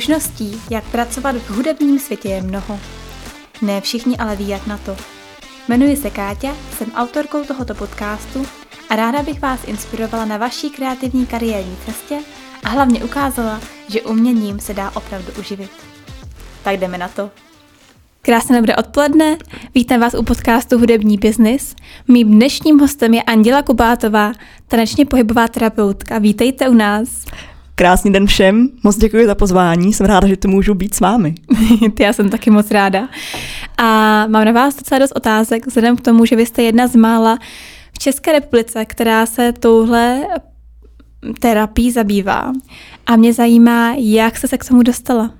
Možností, jak pracovat v hudebním světě je mnoho. Ne všichni ale ví, jak na to. Jmenuji se Káťa, jsem autorkou tohoto podcastu a ráda bych vás inspirovala na vaší kreativní kariérní cestě a hlavně ukázala, že uměním se dá opravdu uživit. Tak jdeme na to. Krásné dobré odpoledne, vítám vás u podcastu Hudební biznis. Mým dnešním hostem je Anděla Kubátová, tanečně pohybová terapeutka. Vítejte u nás. Krásný den všem, moc děkuji za pozvání, jsem ráda, že tu můžu být s vámi. Já jsem taky moc ráda. A mám na vás docela dost otázek, vzhledem k tomu, že vy jste jedna z mála v České republice, která se touhle terapii zabývá. A mě zajímá, jak jste se k tomu dostala.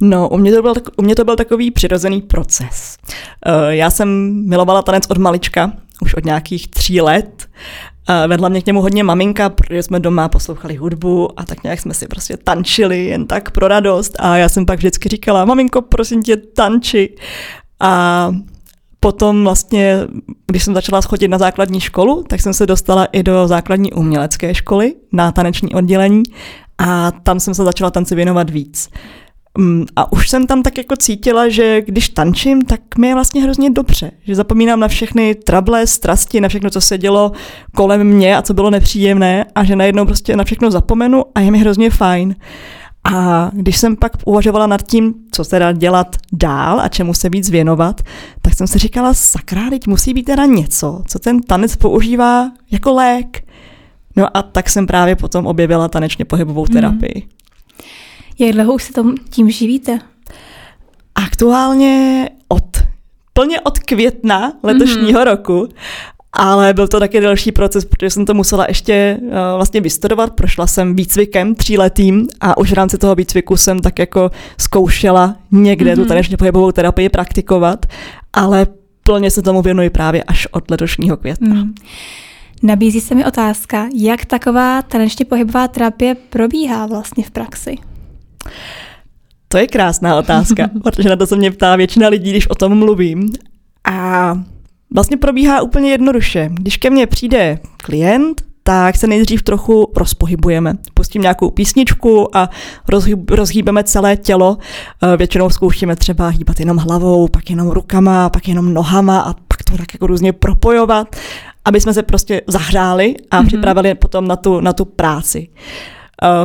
No, u mě, to byl, u mě to byl takový přirozený proces. Eh, já jsem milovala tanec od malička, už od nějakých tří let. Vedla mě k němu hodně maminka, protože jsme doma poslouchali hudbu a tak nějak jsme si prostě tančili jen tak pro radost a já jsem pak vždycky říkala, maminko, prosím tě, tanči. A potom vlastně, když jsem začala schodit na základní školu, tak jsem se dostala i do základní umělecké školy na taneční oddělení a tam jsem se začala tanci věnovat víc. Mm, a už jsem tam tak jako cítila, že když tančím, tak mi je vlastně hrozně dobře. Že zapomínám na všechny trable, strasti, na všechno, co se dělo kolem mě a co bylo nepříjemné a že najednou prostě na všechno zapomenu a je mi hrozně fajn. A když jsem pak uvažovala nad tím, co teda dělat dál a čemu se víc věnovat, tak jsem si říkala, sakra, teď musí být teda něco, co ten tanec používá jako lék. No a tak jsem právě potom objevila tanečně pohybovou hmm. terapii. Hmm. Jak dlouho už se tom, tím živíte? Aktuálně od plně od května letošního mm-hmm. roku, ale byl to taky další proces, protože jsem to musela ještě uh, vlastně vystudovat. Prošla jsem výcvikem tříletým a už v rámci toho výcviku jsem tak jako zkoušela někde mm-hmm. tu mhm. tanečně pohybovou terapii praktikovat, ale plně se tomu věnuji právě až od letošního května. Mm. Nabízí se mi otázka, jak taková tanečně pohybová terapie probíhá vlastně v praxi? To je krásná otázka, protože na to se mě ptá většina lidí, když o tom mluvím. A vlastně probíhá úplně jednoduše. Když ke mně přijde klient, tak se nejdřív trochu rozpohybujeme. Pustím nějakou písničku a rozhýb, rozhýbeme celé tělo. Eh, většinou zkoušíme třeba hýbat jenom hlavou, pak jenom rukama, pak jenom nohama a pak to tak jako různě propojovat, aby jsme se prostě zahřáli a mm-hmm. připravili potom na tu, na tu práci.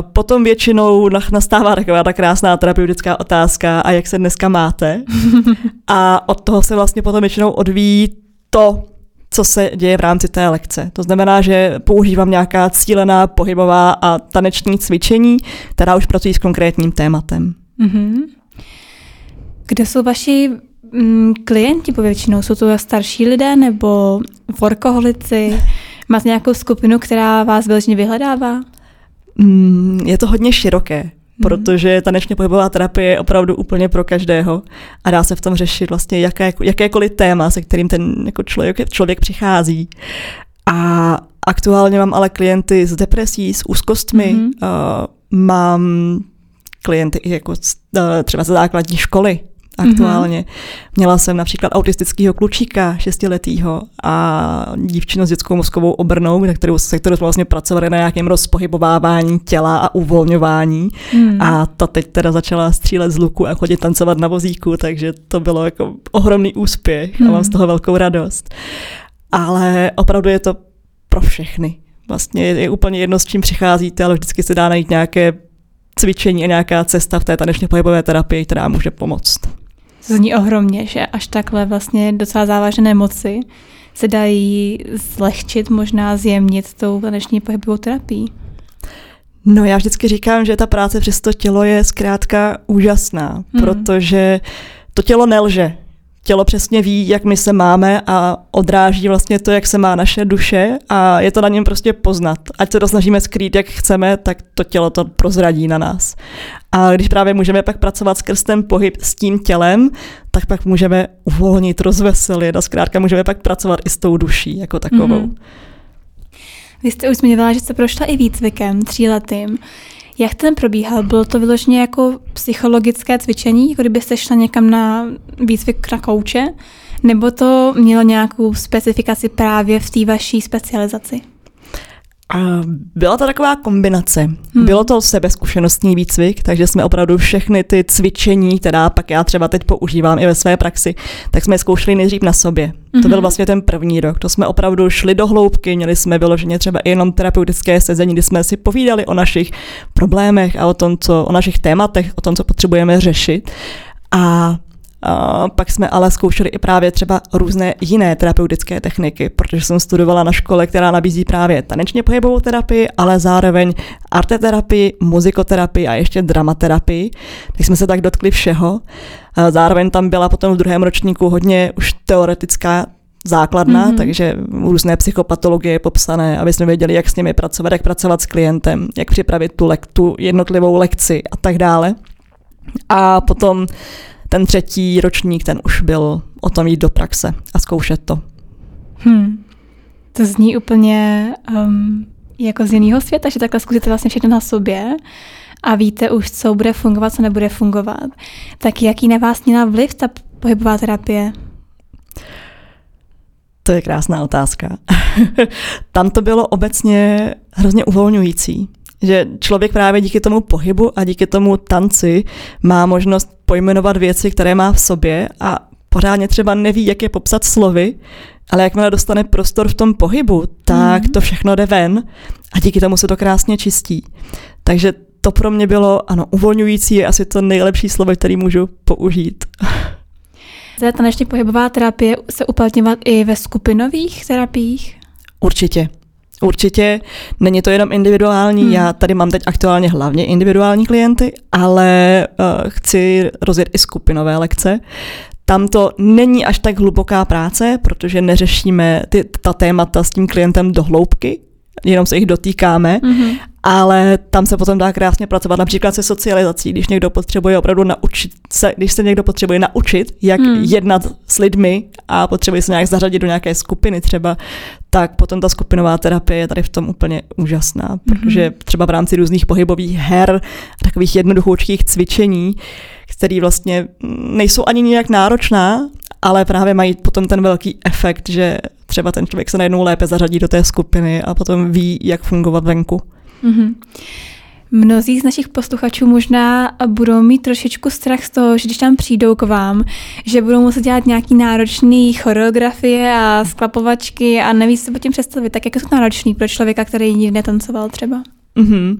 Potom většinou nastává taková ta krásná terapeutická otázka, a jak se dneska máte? A od toho se vlastně potom většinou odvíjí to, co se děje v rámci té lekce. To znamená, že používám nějaká cílená pohybová a taneční cvičení, která už pracují s konkrétním tématem. Mm-hmm. Kdo jsou vaši mm, klienti povětšinou? Jsou to starší lidé nebo workoholici? Máte nějakou skupinu, která vás vyloženě vyhledává? Mm, je to hodně široké, mm. protože tanečně pohybová terapie je opravdu úplně pro každého a dá se v tom řešit vlastně jaké, jakékoliv téma, se kterým ten jako člověk, člověk přichází. A aktuálně mám ale klienty s depresí, s úzkostmi, mm-hmm. uh, mám klienty i jako uh, třeba ze základní školy, aktuálně. Mm-hmm. Měla jsem například autistického klučíka, šestiletýho a dívčinu s dětskou mozkovou obrnou, se kterou, se kterou jsme vlastně pracovali na nějakém rozpohybovávání těla a uvolňování. Mm. A ta teď teda začala střílet z luku a chodit tancovat na vozíku, takže to bylo jako ohromný úspěch mm. a mám z mhm. toho velkou radost. Ale opravdu je to pro všechny. Vlastně je úplně jedno, s čím přicházíte, ale vždycky se dá najít nějaké cvičení a nějaká cesta v té tanečně pohybové terapii, která může pomoct zní ohromně, že až takhle vlastně docela závažné moci se dají zlehčit, možná zjemnit tou dnešní pohybovou terapií. No já vždycky říkám, že ta práce přes to tělo je zkrátka úžasná, hmm. protože to tělo nelže tělo přesně ví, jak my se máme a odráží vlastně to, jak se má naše duše a je to na něm prostě poznat. Ať se to snažíme skrýt, jak chceme, tak to tělo to prozradí na nás. A když právě můžeme pak pracovat skrz ten pohyb s tím tělem, tak pak můžeme uvolnit, rozveselit a zkrátka můžeme pak pracovat i s tou duší jako takovou. Mm-hmm. Vy jste už zmiňovala, že jste prošla i výcvikem tříletým. Jak ten probíhal? Bylo to vyloženě jako psychologické cvičení, jako kdybyste šla někam na výcvik na kouče? Nebo to mělo nějakou specifikaci právě v té vaší specializaci? Byla to taková kombinace. Hmm. Bylo to sebezkušenostní výcvik, takže jsme opravdu všechny ty cvičení, která pak já třeba teď používám i ve své praxi, tak jsme je zkoušeli nejdřív na sobě. Hmm. To byl mhm. vlastně ten první rok. To jsme opravdu šli do hloubky, měli jsme vyloženě třeba i jenom terapeutické sezení, kdy jsme si povídali o našich problémech a o tom, co, o našich tématech, o tom, co potřebujeme řešit. A a pak jsme ale zkoušeli i právě třeba různé jiné terapeutické techniky, protože jsem studovala na škole, která nabízí právě tanečně pohybovou terapii, ale zároveň arteterapii, muzikoterapii a ještě dramaterapii. Tak jsme se tak dotkli všeho. A zároveň tam byla potom v druhém ročníku hodně už teoretická základna, mm-hmm. takže různé psychopatologie popsané, aby jsme věděli, jak s nimi pracovat, jak pracovat s klientem, jak připravit tu, lek, tu jednotlivou lekci a tak dále. A potom ten třetí ročník, ten už byl o tom jít do praxe a zkoušet to. Hmm. To zní úplně um, jako z jiného světa, že takhle zkusíte vlastně všechno na sobě a víte už, co bude fungovat, co nebude fungovat. Tak jaký na vás měla vliv ta pohybová terapie? To je krásná otázka. Tam to bylo obecně hrozně uvolňující. Že člověk právě díky tomu pohybu a díky tomu tanci má možnost pojmenovat věci, které má v sobě a pořádně třeba neví, jak je popsat slovy, ale jakmile dostane prostor v tom pohybu, tak mm. to všechno jde ven a díky tomu se to krásně čistí. Takže to pro mě bylo, ano, uvolňující je asi to nejlepší slovo, který můžu použít. Zde taneční pohybová terapie se uplatňovat i ve skupinových terapiích? Určitě. Určitě není to jenom individuální, hmm. já tady mám teď aktuálně hlavně individuální klienty, ale uh, chci rozjet i skupinové lekce. Tam to není až tak hluboká práce, protože neřešíme ty, ta témata s tím klientem do hloubky, jenom se jich dotýkáme, mm-hmm. ale tam se potom dá krásně pracovat například se socializací, když někdo potřebuje opravdu naučit se, když se někdo potřebuje naučit, jak mm. jednat s lidmi a potřebuje se nějak zařadit do nějaké skupiny třeba, tak potom ta skupinová terapie je tady v tom úplně úžasná, protože třeba v rámci různých pohybových her, takových jednoduchoučkých cvičení, které vlastně nejsou ani nijak náročná, ale právě mají potom ten velký efekt, že třeba ten člověk se najednou lépe zařadí do té skupiny a potom ví, jak fungovat venku. Mm-hmm. Mnozí z našich posluchačů možná budou mít trošičku strach z toho, že když tam přijdou k vám, že budou muset dělat nějaký náročný choreografie a sklapovačky a neví se po tím představit. Tak jak je to náročný pro člověka, který nikdy netancoval třeba? Mm-hmm.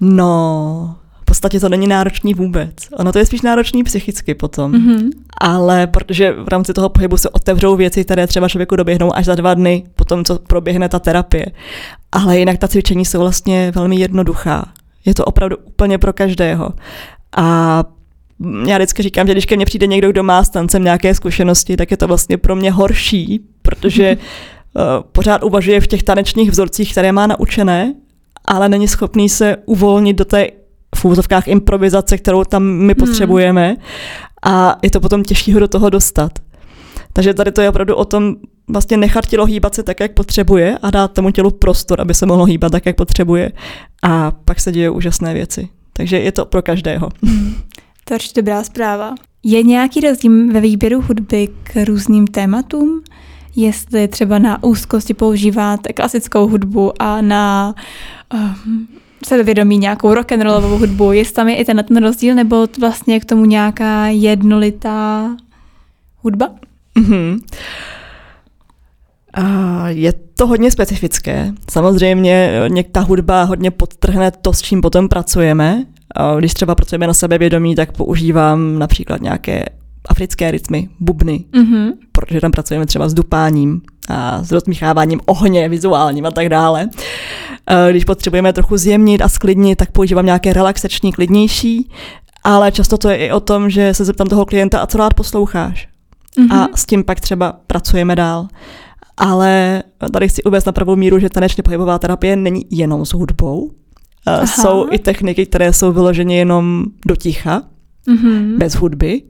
No, podstatě to není náročný vůbec. Ono to je spíš náročný psychicky potom. Mm-hmm. Ale protože v rámci toho pohybu se otevřou věci, které třeba člověku doběhnou až za dva dny, potom co proběhne ta terapie. Ale jinak ta cvičení jsou vlastně velmi jednoduchá. Je to opravdu úplně pro každého. A já vždycky říkám, že když ke mně přijde někdo, kdo má s tancem nějaké zkušenosti, tak je to vlastně pro mě horší, protože uh, pořád uvažuje v těch tanečních vzorcích, které má naučené, ale není schopný se uvolnit do té v úvozovkách improvizace, kterou tam my hmm. potřebujeme a je to potom těžší ho do toho dostat. Takže tady to je opravdu o tom vlastně nechat tělo hýbat se tak, jak potřebuje a dát tomu tělu prostor, aby se mohlo hýbat tak, jak potřebuje. A pak se dějí úžasné věci. Takže je to pro každého. Hmm. To je určitě dobrá zpráva. Je nějaký rozdíl ve výběru hudby k různým tématům? Jestli třeba na úzkosti používáte klasickou hudbu a na um, sebevědomí, nějakou rock and rollovou hudbu, jestli tam je i ten, ten rozdíl, nebo vlastně k tomu nějaká jednolitá hudba? Mm-hmm. Je to hodně specifické. Samozřejmě některá hudba hodně podtrhne to, s čím potom pracujeme. Když třeba pracujeme na sebevědomí, tak používám například nějaké africké rytmy, bubny, mm-hmm. protože tam pracujeme třeba s dupáním a s rozmícháváním ohně vizuálním a tak dále. Eh, když potřebujeme trochu zjemnit a sklidnit, tak používám nějaké relaxační, klidnější, ale často to je i o tom, že se zeptám toho klienta, a co rád posloucháš. Mm-hmm. A s tím pak třeba pracujeme dál. Ale tady chci uvést na pravou míru, že taneční pohybová terapie není jenom s hudbou. Eh, Aha. Jsou i techniky, které jsou vyloženě jenom do ticha, mm-hmm. bez hudby.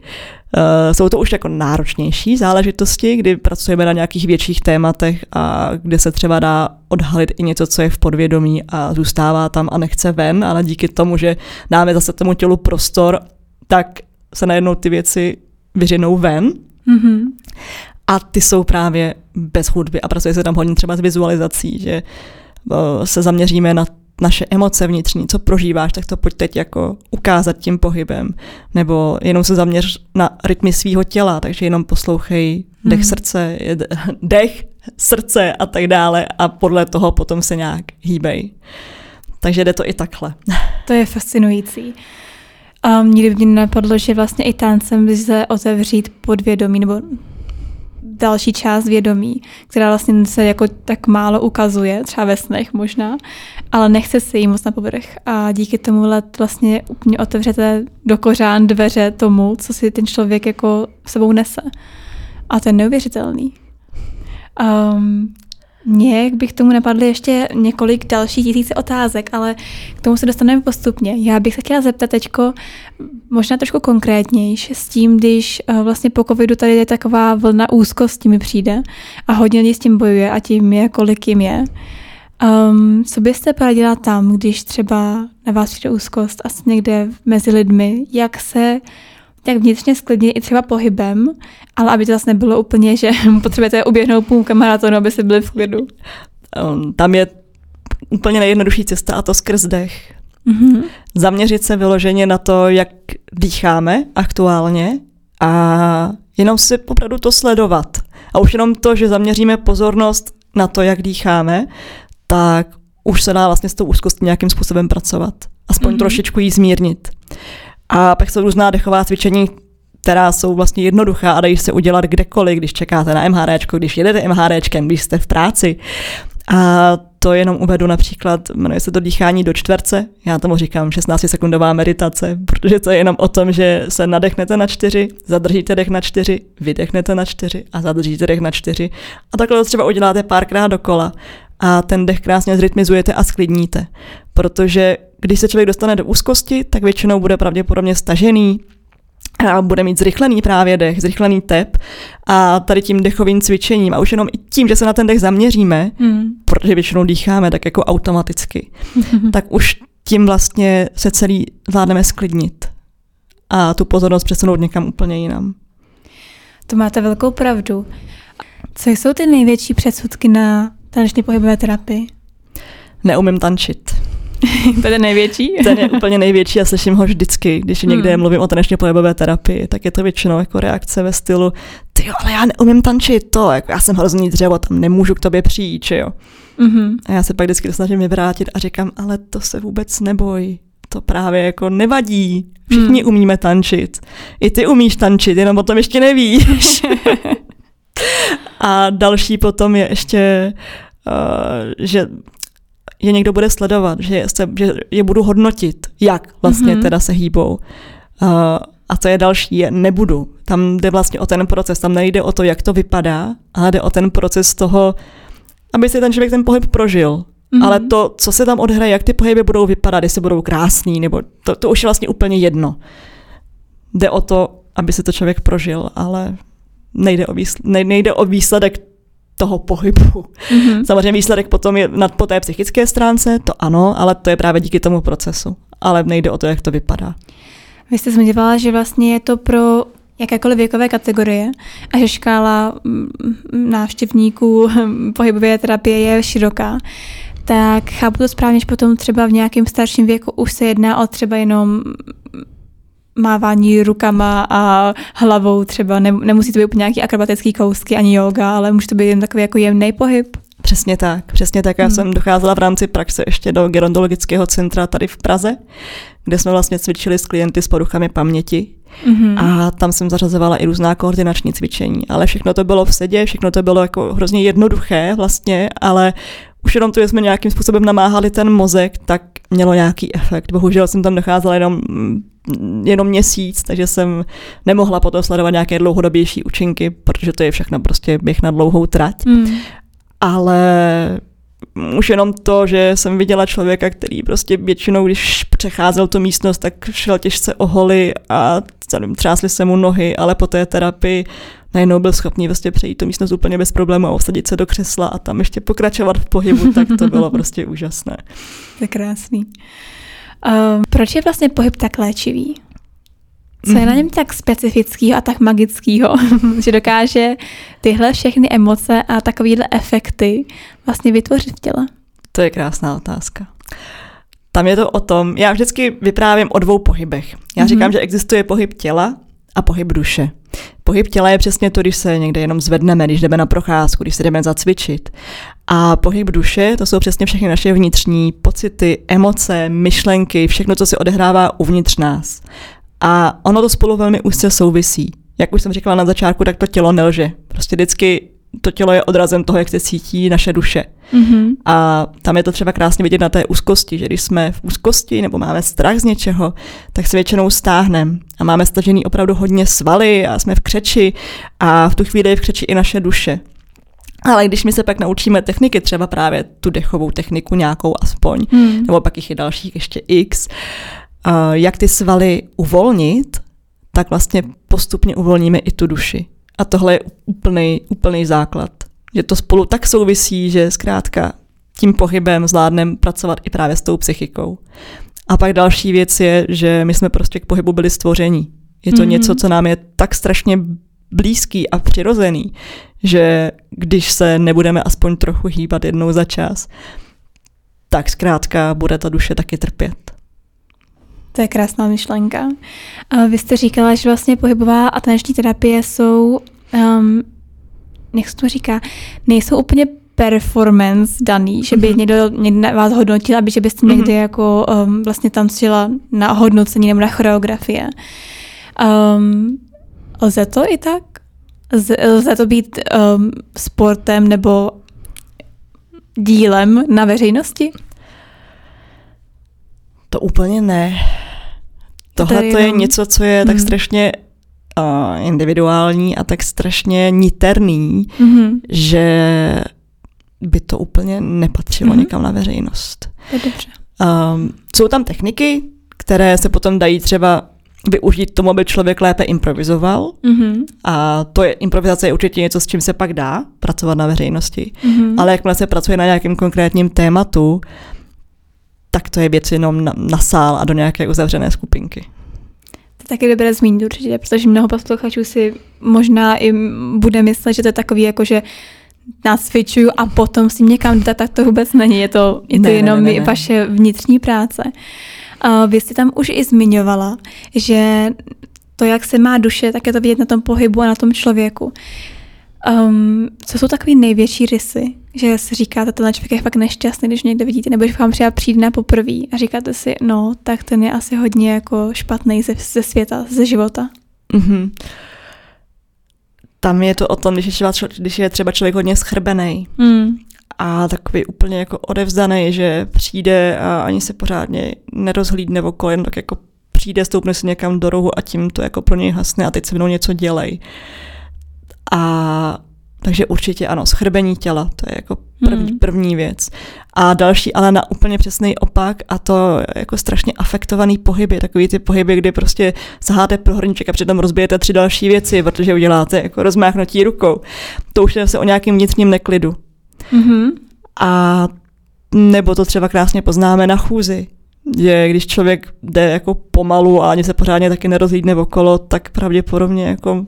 Uh, jsou to už jako náročnější záležitosti, kdy pracujeme na nějakých větších tématech a kde se třeba dá odhalit i něco, co je v podvědomí a zůstává tam a nechce ven, ale díky tomu, že dáme zase tomu tělu prostor, tak se najednou ty věci vyřinou ven. Mm-hmm. A ty jsou právě bez hudby a pracuje se tam hodně třeba s vizualizací, že se zaměříme na naše emoce vnitřní, co prožíváš, tak to pojď teď jako ukázat tím pohybem. Nebo jenom se zaměř na rytmy svého těla, takže jenom poslouchej dech hmm. srdce, dech, srdce a tak dále a podle toho potom se nějak hýbej. Takže jde to i takhle. To je fascinující. A nikdy by mě napadlo, že vlastně i tancem by se otevřít podvědomí nebo další část vědomí, která vlastně se jako tak málo ukazuje, třeba ve snech možná, ale nechce se jí moc na povrch a díky tomu vlastně úplně otevřete do kořán dveře tomu, co si ten člověk jako sebou nese. A to je neuvěřitelný. Um, mně bych tomu napadly ještě několik dalších tisíce otázek, ale k tomu se dostaneme postupně. Já bych se chtěla zeptat teďko možná trošku konkrétnější s tím, když uh, vlastně po covidu tady je taková vlna úzkosti mi přijde a hodně lidí s tím bojuje a tím je, kolik jim je. Um, co byste poradila tam, když třeba na vás přijde úzkost asi někde mezi lidmi, jak se jak vnitřně sklidnit i třeba pohybem, ale aby to zase nebylo úplně, že potřebujete uběhnout půlka maratonu, aby se byli v klidu. Um, tam je úplně nejjednodušší cesta a to skrz dech. Mm-hmm. Zaměřit se vyloženě na to, jak dýcháme aktuálně a jenom si opravdu to sledovat. A už jenom to, že zaměříme pozornost na to, jak dýcháme, tak už se dá vlastně s tou úzkostí nějakým způsobem pracovat. Aspoň mm-hmm. trošičku jí zmírnit. A pak jsou různá dechová cvičení, která jsou vlastně jednoduchá a dají se udělat kdekoliv, když čekáte na MHD, když jedete MHD, když jste v práci. A to jenom uvedu například, jmenuje se to dýchání do čtverce, já tomu říkám 16-sekundová meditace, protože to je jenom o tom, že se nadechnete na čtyři, zadržíte dech na čtyři, vydechnete na čtyři a zadržíte dech na čtyři. A takhle to třeba uděláte párkrát dokola a ten dech krásně zrytmizujete a sklidníte. Protože když se člověk dostane do úzkosti, tak většinou bude pravděpodobně stažený, a bude mít zrychlený právě dech, zrychlený tep a tady tím dechovým cvičením a už jenom i tím, že se na ten dech zaměříme, hmm. protože většinou dýcháme tak jako automaticky, tak už tím vlastně se celý zvládneme sklidnit a tu pozornost přesunout někam úplně jinam. To máte velkou pravdu. Co jsou ty největší předsudky na taneční pohybové terapii? Neumím tančit. to je největší? Ten je úplně největší a slyším ho vždycky, když někde hmm. mluvím o taneční pohybové terapii, tak je to většinou jako reakce ve stylu, ty jo, ale já neumím tančit to, jako já jsem hrozný dřevo, tam nemůžu k tobě přijít, že jo. Mm-hmm. A já se pak vždycky snažím vyvrátit a říkám, ale to se vůbec neboj, to právě jako nevadí, všichni hmm. umíme tančit, i ty umíš tančit, jenom o tom ještě nevíš. a další potom je ještě, uh, že je někdo bude sledovat, že, se, že je budu hodnotit, jak vlastně mm-hmm. teda se hýbou. Uh, a to je další, je nebudu. Tam jde vlastně o ten proces, tam nejde o to, jak to vypadá, ale jde o ten proces toho, aby si ten člověk ten pohyb prožil. Mm-hmm. Ale to, co se tam odhraje, jak ty pohyby budou vypadat, jestli budou krásný, nebo to, to už je vlastně úplně jedno. Jde o to, aby se to člověk prožil, ale nejde o, výsledek, nejde o výsledek toho pohybu. Mm-hmm. Samozřejmě výsledek potom je nad po té psychické stránce, to ano, ale to je právě díky tomu procesu. Ale nejde o to, jak to vypadá. Vy jste zmiňovala, že vlastně je to pro jakékoliv věkové kategorie a že škála mm, návštěvníků pohybové terapie je široká. Tak chápu to správně, že potom třeba v nějakém starším věku už se jedná o třeba jenom mávání rukama a hlavou třeba. nemusí to být úplně nějaký akrobatický kousky ani yoga, ale může to být jen takový jako jemný pohyb. Přesně tak, přesně tak. Já hmm. jsem docházela v rámci praxe ještě do gerontologického centra tady v Praze, kde jsme vlastně cvičili s klienty s poruchami paměti. Mm-hmm. A tam jsem zařazovala i různá koordinační cvičení. Ale všechno to bylo v sedě, všechno to bylo jako hrozně jednoduché vlastně, ale už jenom to, že jsme nějakým způsobem namáhali ten mozek, tak mělo nějaký efekt. Bohužel jsem tam docházela jenom jenom měsíc, takže jsem nemohla potom sledovat nějaké dlouhodobější účinky, protože to je všechno prostě běh na dlouhou trať. Mm. Ale už jenom to, že jsem viděla člověka, který prostě většinou, když přecházel tu místnost, tak šel těžce o holy a třásly se mu nohy, ale po té terapii najednou byl schopný vlastně přejít tu místnost úplně bez problému a osadit se do křesla a tam ještě pokračovat v pohybu, tak to bylo prostě úžasné. To je krásný. Um, proč je vlastně pohyb tak léčivý? Co je na mhm. něm tak specifického a tak magického, že dokáže tyhle všechny emoce a takovéhle efekty vlastně vytvořit v těle? To je krásná otázka. Tam je to o tom, já vždycky vyprávím o dvou pohybech. Já mm-hmm. říkám, že existuje pohyb těla a pohyb duše. Pohyb těla je přesně to, když se někde jenom zvedneme, když jdeme na procházku, když se jdeme zacvičit. A pohyb duše, to jsou přesně všechny naše vnitřní pocity, emoce, myšlenky, všechno, co se odehrává uvnitř nás. A ono to spolu velmi úzce souvisí. Jak už jsem říkala na začátku, tak to tělo nelže. Prostě vždycky to tělo je odrazem toho, jak se cítí naše duše. Mm-hmm. A tam je to třeba krásně vidět na té úzkosti, že když jsme v úzkosti nebo máme strach z něčeho, tak se většinou stáhneme a máme stažený opravdu hodně svaly a jsme v křeči a v tu chvíli je v křeči i naše duše. Ale když my se pak naučíme techniky, třeba právě tu dechovou techniku nějakou aspoň, hmm. nebo pak jich je dalších ještě x, jak ty svaly uvolnit, tak vlastně postupně uvolníme i tu duši. A tohle je úplný, úplný základ. Že to spolu tak souvisí, že zkrátka tím pohybem zvládneme pracovat i právě s tou psychikou. A pak další věc je, že my jsme prostě k pohybu byli stvoření. Je to mm-hmm. něco, co nám je tak strašně blízký a přirozený, že když se nebudeme aspoň trochu hýbat jednou za čas, tak zkrátka bude ta duše taky trpět. To je krásná myšlenka. Vy jste říkala, že vlastně pohybová a taneční terapie jsou, um, jak se to říká, nejsou úplně performance daný, že by mm-hmm. někdo, někdo vás hodnotil, aby že byste mm-hmm. někdy jako um, vlastně tančila na hodnocení nebo na choreografie. Um, lze to i tak? Lze, lze to být um, sportem nebo dílem na veřejnosti? To úplně ne. Tohle to je něco, co je tak strašně uh, individuální a tak strašně niterný, hmm. že by to úplně nepatřilo hmm. někam na veřejnost. To je dobře. Um, jsou tam techniky, které se potom dají třeba využít tomu, aby člověk lépe improvizoval. Mm-hmm. A to je, improvizace je určitě něco, s čím se pak dá pracovat na veřejnosti. Mm-hmm. Ale jakmile se pracuje na nějakém konkrétním tématu, tak to je věc jenom na, na sál a do nějaké uzavřené skupinky. To je taky dobré zmínit určitě, protože mnoho posluchačů si možná i bude myslet, že to je takový jako, že cvičuju a potom si někam jde, tak to vůbec není. Je to, je to ne, jenom ne, ne, ne. vaše vnitřní práce. Uh, vy jste tam už i zmiňovala, že to, jak se má duše, tak je to vidět na tom pohybu a na tom člověku. Um, co jsou takové největší rysy, že si říkáte, ten člověk je fakt nešťastný, když někde vidíte, nebo když vám třeba přijde na poprvé a říkáte si, no, tak ten je asi hodně jako špatný ze, ze světa, ze života. Mm-hmm. Tam je to o tom, když je třeba, když je třeba člověk hodně schrbený mm. a takový úplně jako odevzdaný, že přijde a ani se pořádně nerozhlídne okolo, jen tak jako přijde, stoupne se někam do rohu a tím to jako pro něj hasne a teď se mnou něco dělej. A takže určitě ano, schrbení těla, to je jako první, hmm. první věc. A další, ale na úplně přesný opak a to jako strašně afektovaný pohyby, takový ty pohyby, kdy prostě saháte pro hrníček a přitom rozbijete tři další věci, protože uděláte jako rozmáchnutí rukou. To už je se o nějakém vnitřním neklidu. Hmm. A nebo to třeba krásně poznáme na chůzi, že když člověk jde jako pomalu a ani se pořádně taky nerozhlídne okolo, tak pravděpodobně jako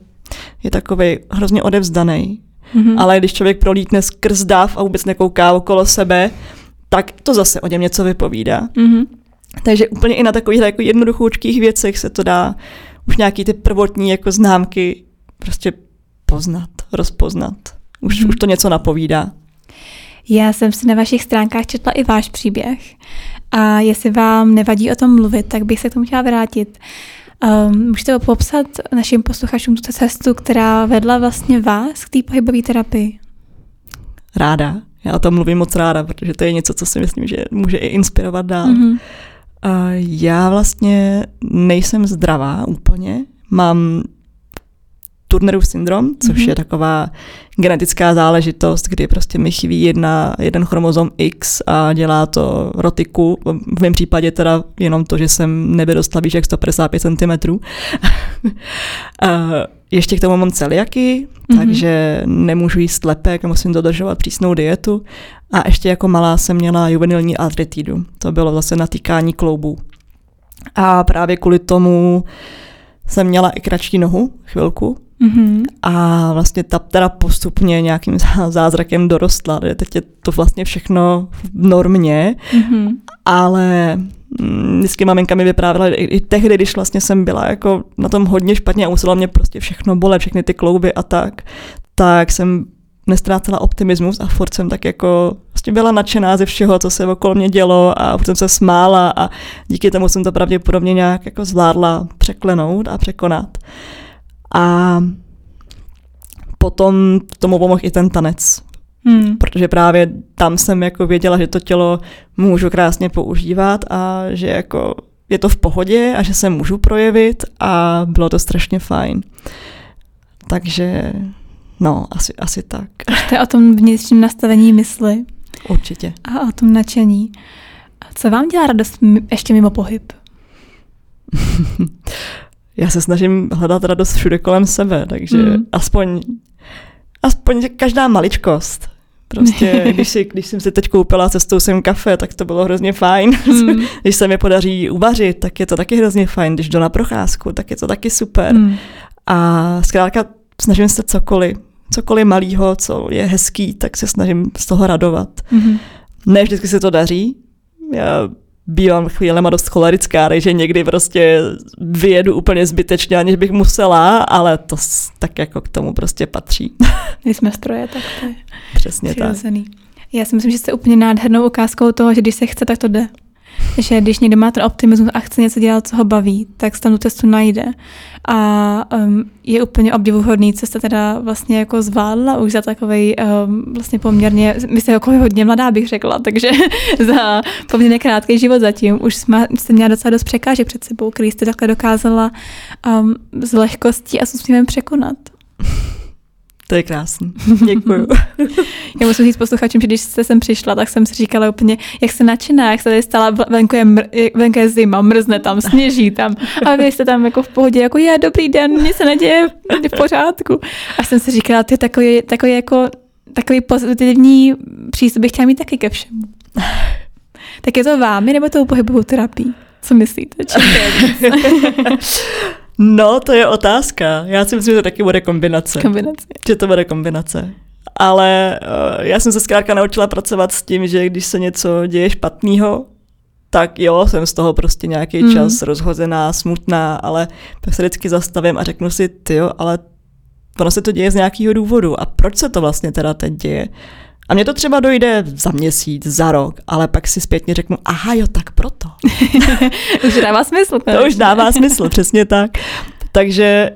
je takový hrozně odevzdaný. Mm-hmm. Ale když člověk prolítne skrz dáv a vůbec nekouká okolo sebe, tak to zase o něm něco vypovídá. Mm-hmm. Takže úplně i na takových jako jednoduchoučkých věcech se to dá už nějaký ty prvotní jako známky prostě poznat, rozpoznat. Už, mm-hmm. už to něco napovídá. Já jsem si na vašich stránkách četla i váš příběh a jestli vám nevadí o tom mluvit, tak bych se k tomu chtěla vrátit. Um, můžete popsat našim posluchačům tu cestu, která vedla vlastně vás k té pohybové terapii? Ráda. Já o tom mluvím moc ráda, protože to je něco, co si myslím, že může i inspirovat dál. Mm-hmm. Uh, já vlastně nejsem zdravá úplně. Mám Turnerův syndrom, což mm-hmm. je taková genetická záležitost, kdy prostě mi chybí jedna, jeden chromozom X a dělá to rotiku. V mém případě teda jenom to, že jsem nevyrostla výš jak 155 cm. ještě k tomu mám celiaky, mm-hmm. takže nemůžu jíst lepek a musím dodržovat přísnou dietu. A ještě jako malá jsem měla juvenilní artritidu. To bylo zase natýkání kloubů. A právě kvůli tomu jsem měla i kratší nohu chvilku, Mm-hmm. A vlastně ta teda postupně nějakým zázrakem dorostla. Teď je to vlastně všechno v normě, mm-hmm. ale mm, vždycky maminka mi vyprávěla, i, i tehdy, když vlastně jsem byla jako na tom hodně špatně a musela mě prostě všechno bolet, všechny ty klouby a tak, tak jsem nestrácela optimismus a furt jsem tak jako vlastně byla nadšená ze všeho, co se okolo mě dělo a furt jsem se smála a díky tomu jsem to pravděpodobně nějak jako zvládla překlenout a překonat. A potom tomu pomohl i ten tanec. Hmm. Protože právě tam jsem jako věděla, že to tělo můžu krásně používat a že jako je to v pohodě a že se můžu projevit a bylo to strašně fajn. Takže no, asi, asi tak. To je o tom vnitřním nastavení mysli. Určitě. A o tom nadšení. Co vám dělá radost ještě mimo pohyb? Já se snažím hledat radost všude kolem sebe, takže mm. aspoň, aspoň každá maličkost. Prostě, když, si, když jsem si teď koupila cestou sem kafe, tak to bylo hrozně fajn. Mm. když se mi podaří uvařit, tak je to taky hrozně fajn. Když jdu na procházku, tak je to taky super. Mm. A zkrátka snažím se cokoliv, cokoliv malýho, co je hezký, tak se snažím z toho radovat. Mm. Ne vždycky se to daří. Já bývám chvílema dost cholerická, takže někdy prostě vyjedu úplně zbytečně, aniž bych musela, ale to tak jako k tomu prostě patří. My jsme stroje, tak to je Přesně přirozený. tak. Já si myslím, že jste úplně nádhernou ukázkou toho, že když se chce, tak to jde že když někdo má ten optimismus a chce něco dělat, co ho baví, tak se tam tu cestu najde. A um, je úplně obdivuhodný, co jste teda vlastně jako zvládla už za takový um, vlastně poměrně, myslím, jako hodně mladá bych řekla, takže za poměrně krátký život zatím už jsme, jste měla docela dost překážek před sebou, který jste takhle dokázala um, s lehkostí a s úsměvem překonat. To je krásný. Děkuju. Já musím říct posluchačům, že když jste sem přišla, tak jsem si říkala úplně, jak se nadšená, jak se tady stala, venku je, mr, venku je zima, mrzne tam, sněží tam. A vy jste tam jako v pohodě, jako je, dobrý den, nic se neděje, v pořádku. A jsem si říkala, ty takový, takový jako takový pozitivní přístup bych chtěla mít taky ke všemu. Tak je to vámi nebo tou pohybovou terapii? Co myslíte? No, to je otázka. Já si myslím, že to taky bude kombinace. Kombinace. Že to bude kombinace. Ale uh, já jsem se zkrátka naučila pracovat s tím, že když se něco děje špatného, tak jo, jsem z toho prostě nějaký mm. čas rozhozená, smutná, ale pak se vždycky zastavím a řeknu si, ty jo, ale ono se to děje z nějakého důvodu a proč se to vlastně teda teď děje? A mně to třeba dojde za měsíc, za rok, ale pak si zpětně řeknu, aha jo, tak proto. už dává smysl. To už dává smysl, přesně tak. Takže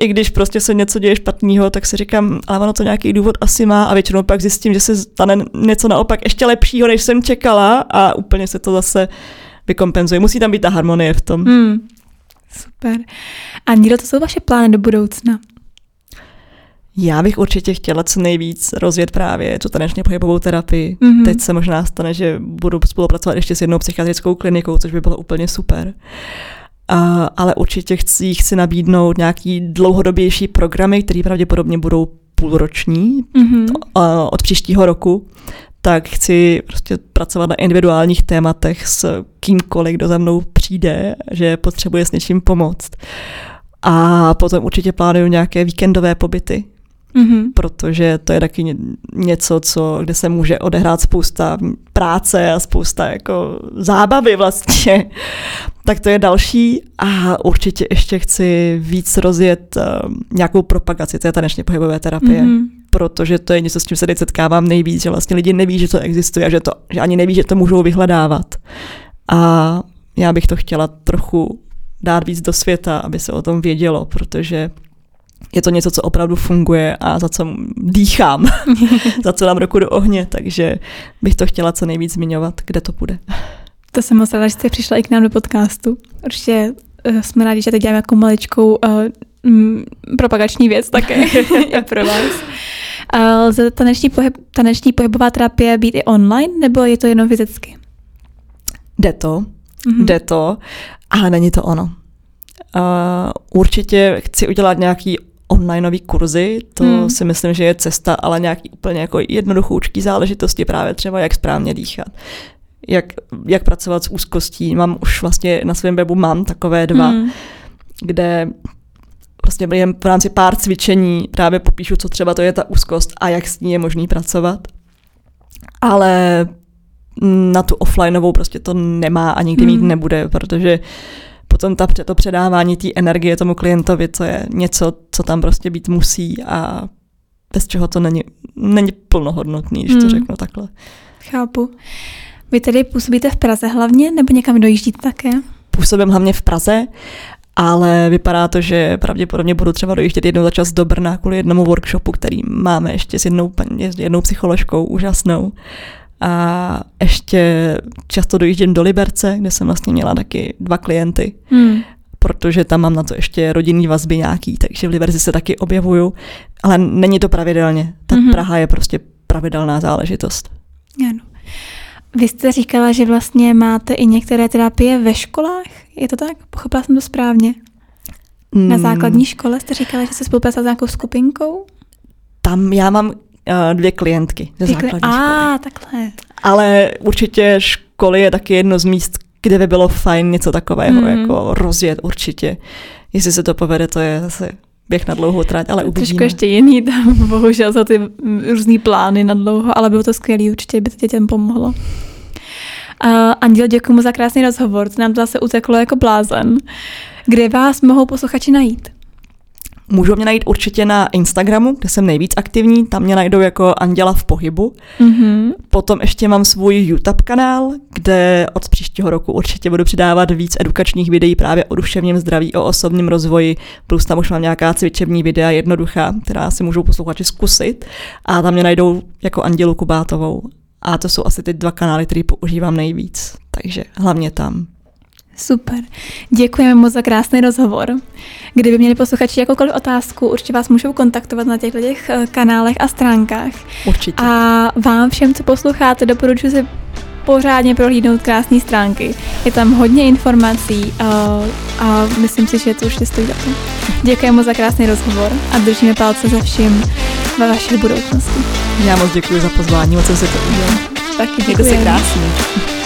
i když prostě se něco děje špatného, tak si říkám, ale ono to nějaký důvod asi má a většinou pak zjistím, že se stane něco naopak ještě lepšího, než jsem čekala a úplně se to zase vykompenzuje. Musí tam být ta harmonie v tom. Hmm. Super. A Nílo, to jsou vaše plány do budoucna? Já bych určitě chtěla co nejvíc rozjet právě tu tanečně pohybovou terapii. Mm-hmm. Teď se možná stane, že budu spolupracovat ještě s jednou psychiatrickou klinikou, což by bylo úplně super. A, ale určitě chci, chci nabídnout nějaký dlouhodobější programy, které pravděpodobně budou půlroční mm-hmm. od příštího roku. Tak chci prostě pracovat na individuálních tématech s kýmkoliv, kdo za mnou přijde, že potřebuje s něčím pomoct. A potom určitě plánuju nějaké víkendové pobyty, mm-hmm. protože to je taky něco, co, kde se může odehrát spousta práce a spousta jako zábavy vlastně. Tak to je další a určitě ještě chci víc rozjet uh, nějakou propagaci té tanečně pohybové terapie. Mm-hmm protože to je něco, s čím se teď setkávám nejvíc, že vlastně lidi neví, že to existuje a že, to, že ani neví, že to můžou vyhledávat. A já bych to chtěla trochu dát víc do světa, aby se o tom vědělo, protože je to něco, co opravdu funguje a za co dýchám, za co dám roku do ohně, takže bych to chtěla co nejvíc zmiňovat, kde to bude. To jsem moc ráda, že jste přišla i k nám do podcastu. Určitě uh, jsme rádi, že teď děláme jako maličkou uh, mm, propagační věc také pro vás. Lze taneční, pohyb, taneční pohybová terapie být i online, nebo je to jenom fyzicky? Jde to, mm-hmm. jde to, ale není to ono. Uh, určitě chci udělat nějaký onlineový kurzy, to hmm. si myslím, že je cesta, ale nějaký úplně jako jednoduchoučký záležitosti, právě třeba jak správně dýchat, jak, jak pracovat s úzkostí. Mám už vlastně na svém webu mám takové dva, hmm. kde prostě během v rámci pár cvičení právě popíšu, co třeba to je ta úzkost a jak s ní je možný pracovat. Ale na tu offlineovou prostě to nemá a nikdy mít hmm. nebude, protože potom ta, to předávání té energie tomu klientovi, to je něco, co tam prostě být musí a bez čeho to není, není plnohodnotný, když to hmm. řeknu takhle. Chápu. Vy tedy působíte v Praze hlavně, nebo někam dojíždíte také? Působím hlavně v Praze, ale vypadá to, že pravděpodobně budu třeba dojíždět jednou za čas do Brna kvůli jednomu workshopu, který máme ještě s jednou, s jednou psycholožkou úžasnou. A ještě často dojíždím do Liberce, kde jsem vlastně měla taky dva klienty, hmm. protože tam mám na to ještě rodinný vazby nějaký, takže v Liberci se taky objevuju, ale není to pravidelně. Ta hmm. Praha je prostě pravidelná záležitost. Ano. Vy jste říkala, že vlastně máte i některé terapie ve školách, je to tak? Pochopila jsem to správně. Na hmm. základní škole jste říkala, že se spolupracujete s nějakou skupinkou? Tam já mám dvě klientky ze základní školy. A, takhle. Ale určitě školy je taky jedno z míst, kde by bylo fajn něco takového mm. jako rozjet určitě. Jestli se to povede, to je zase běh na dlouhou trať, ale uvidíme. Trošku ještě jiný tam, bohužel za ty různý plány na dlouho, ale bylo to skvělé, určitě by to dětem pomohlo. Uh, Anděl, děkuji mu za krásný rozhovor, to nám to zase uteklo jako blázen. Kde vás mohou posluchači najít? Můžou mě najít určitě na Instagramu, kde jsem nejvíc aktivní, tam mě najdou jako Anděla v pohybu. Mm-hmm. Potom ještě mám svůj YouTube kanál, kde od příštího roku určitě budu přidávat víc edukačních videí právě o duševním zdraví, o osobním rozvoji, plus tam už mám nějaká cvičební videa jednoduchá, která si můžou posluchači zkusit a tam mě najdou jako Andělu Kubátovou. A to jsou asi ty dva kanály, které používám nejvíc, takže hlavně tam. Super. Děkujeme moc za krásný rozhovor. Kdyby měli posluchači jakoukoliv otázku, určitě vás můžou kontaktovat na těchto těch eh, kanálech a stránkách. Určitě. A vám všem, co posloucháte, doporučuji si pořádně prohlídnout krásné stránky. Je tam hodně informací a, eh, a myslím si, že to už stojí za to. Děkujeme moc za krásný rozhovor a držíme palce za vším ve vaší budoucnosti. Já moc děkuji za pozvání, moc jsem si to udělal. Taky děkuji. Mějte se krásně.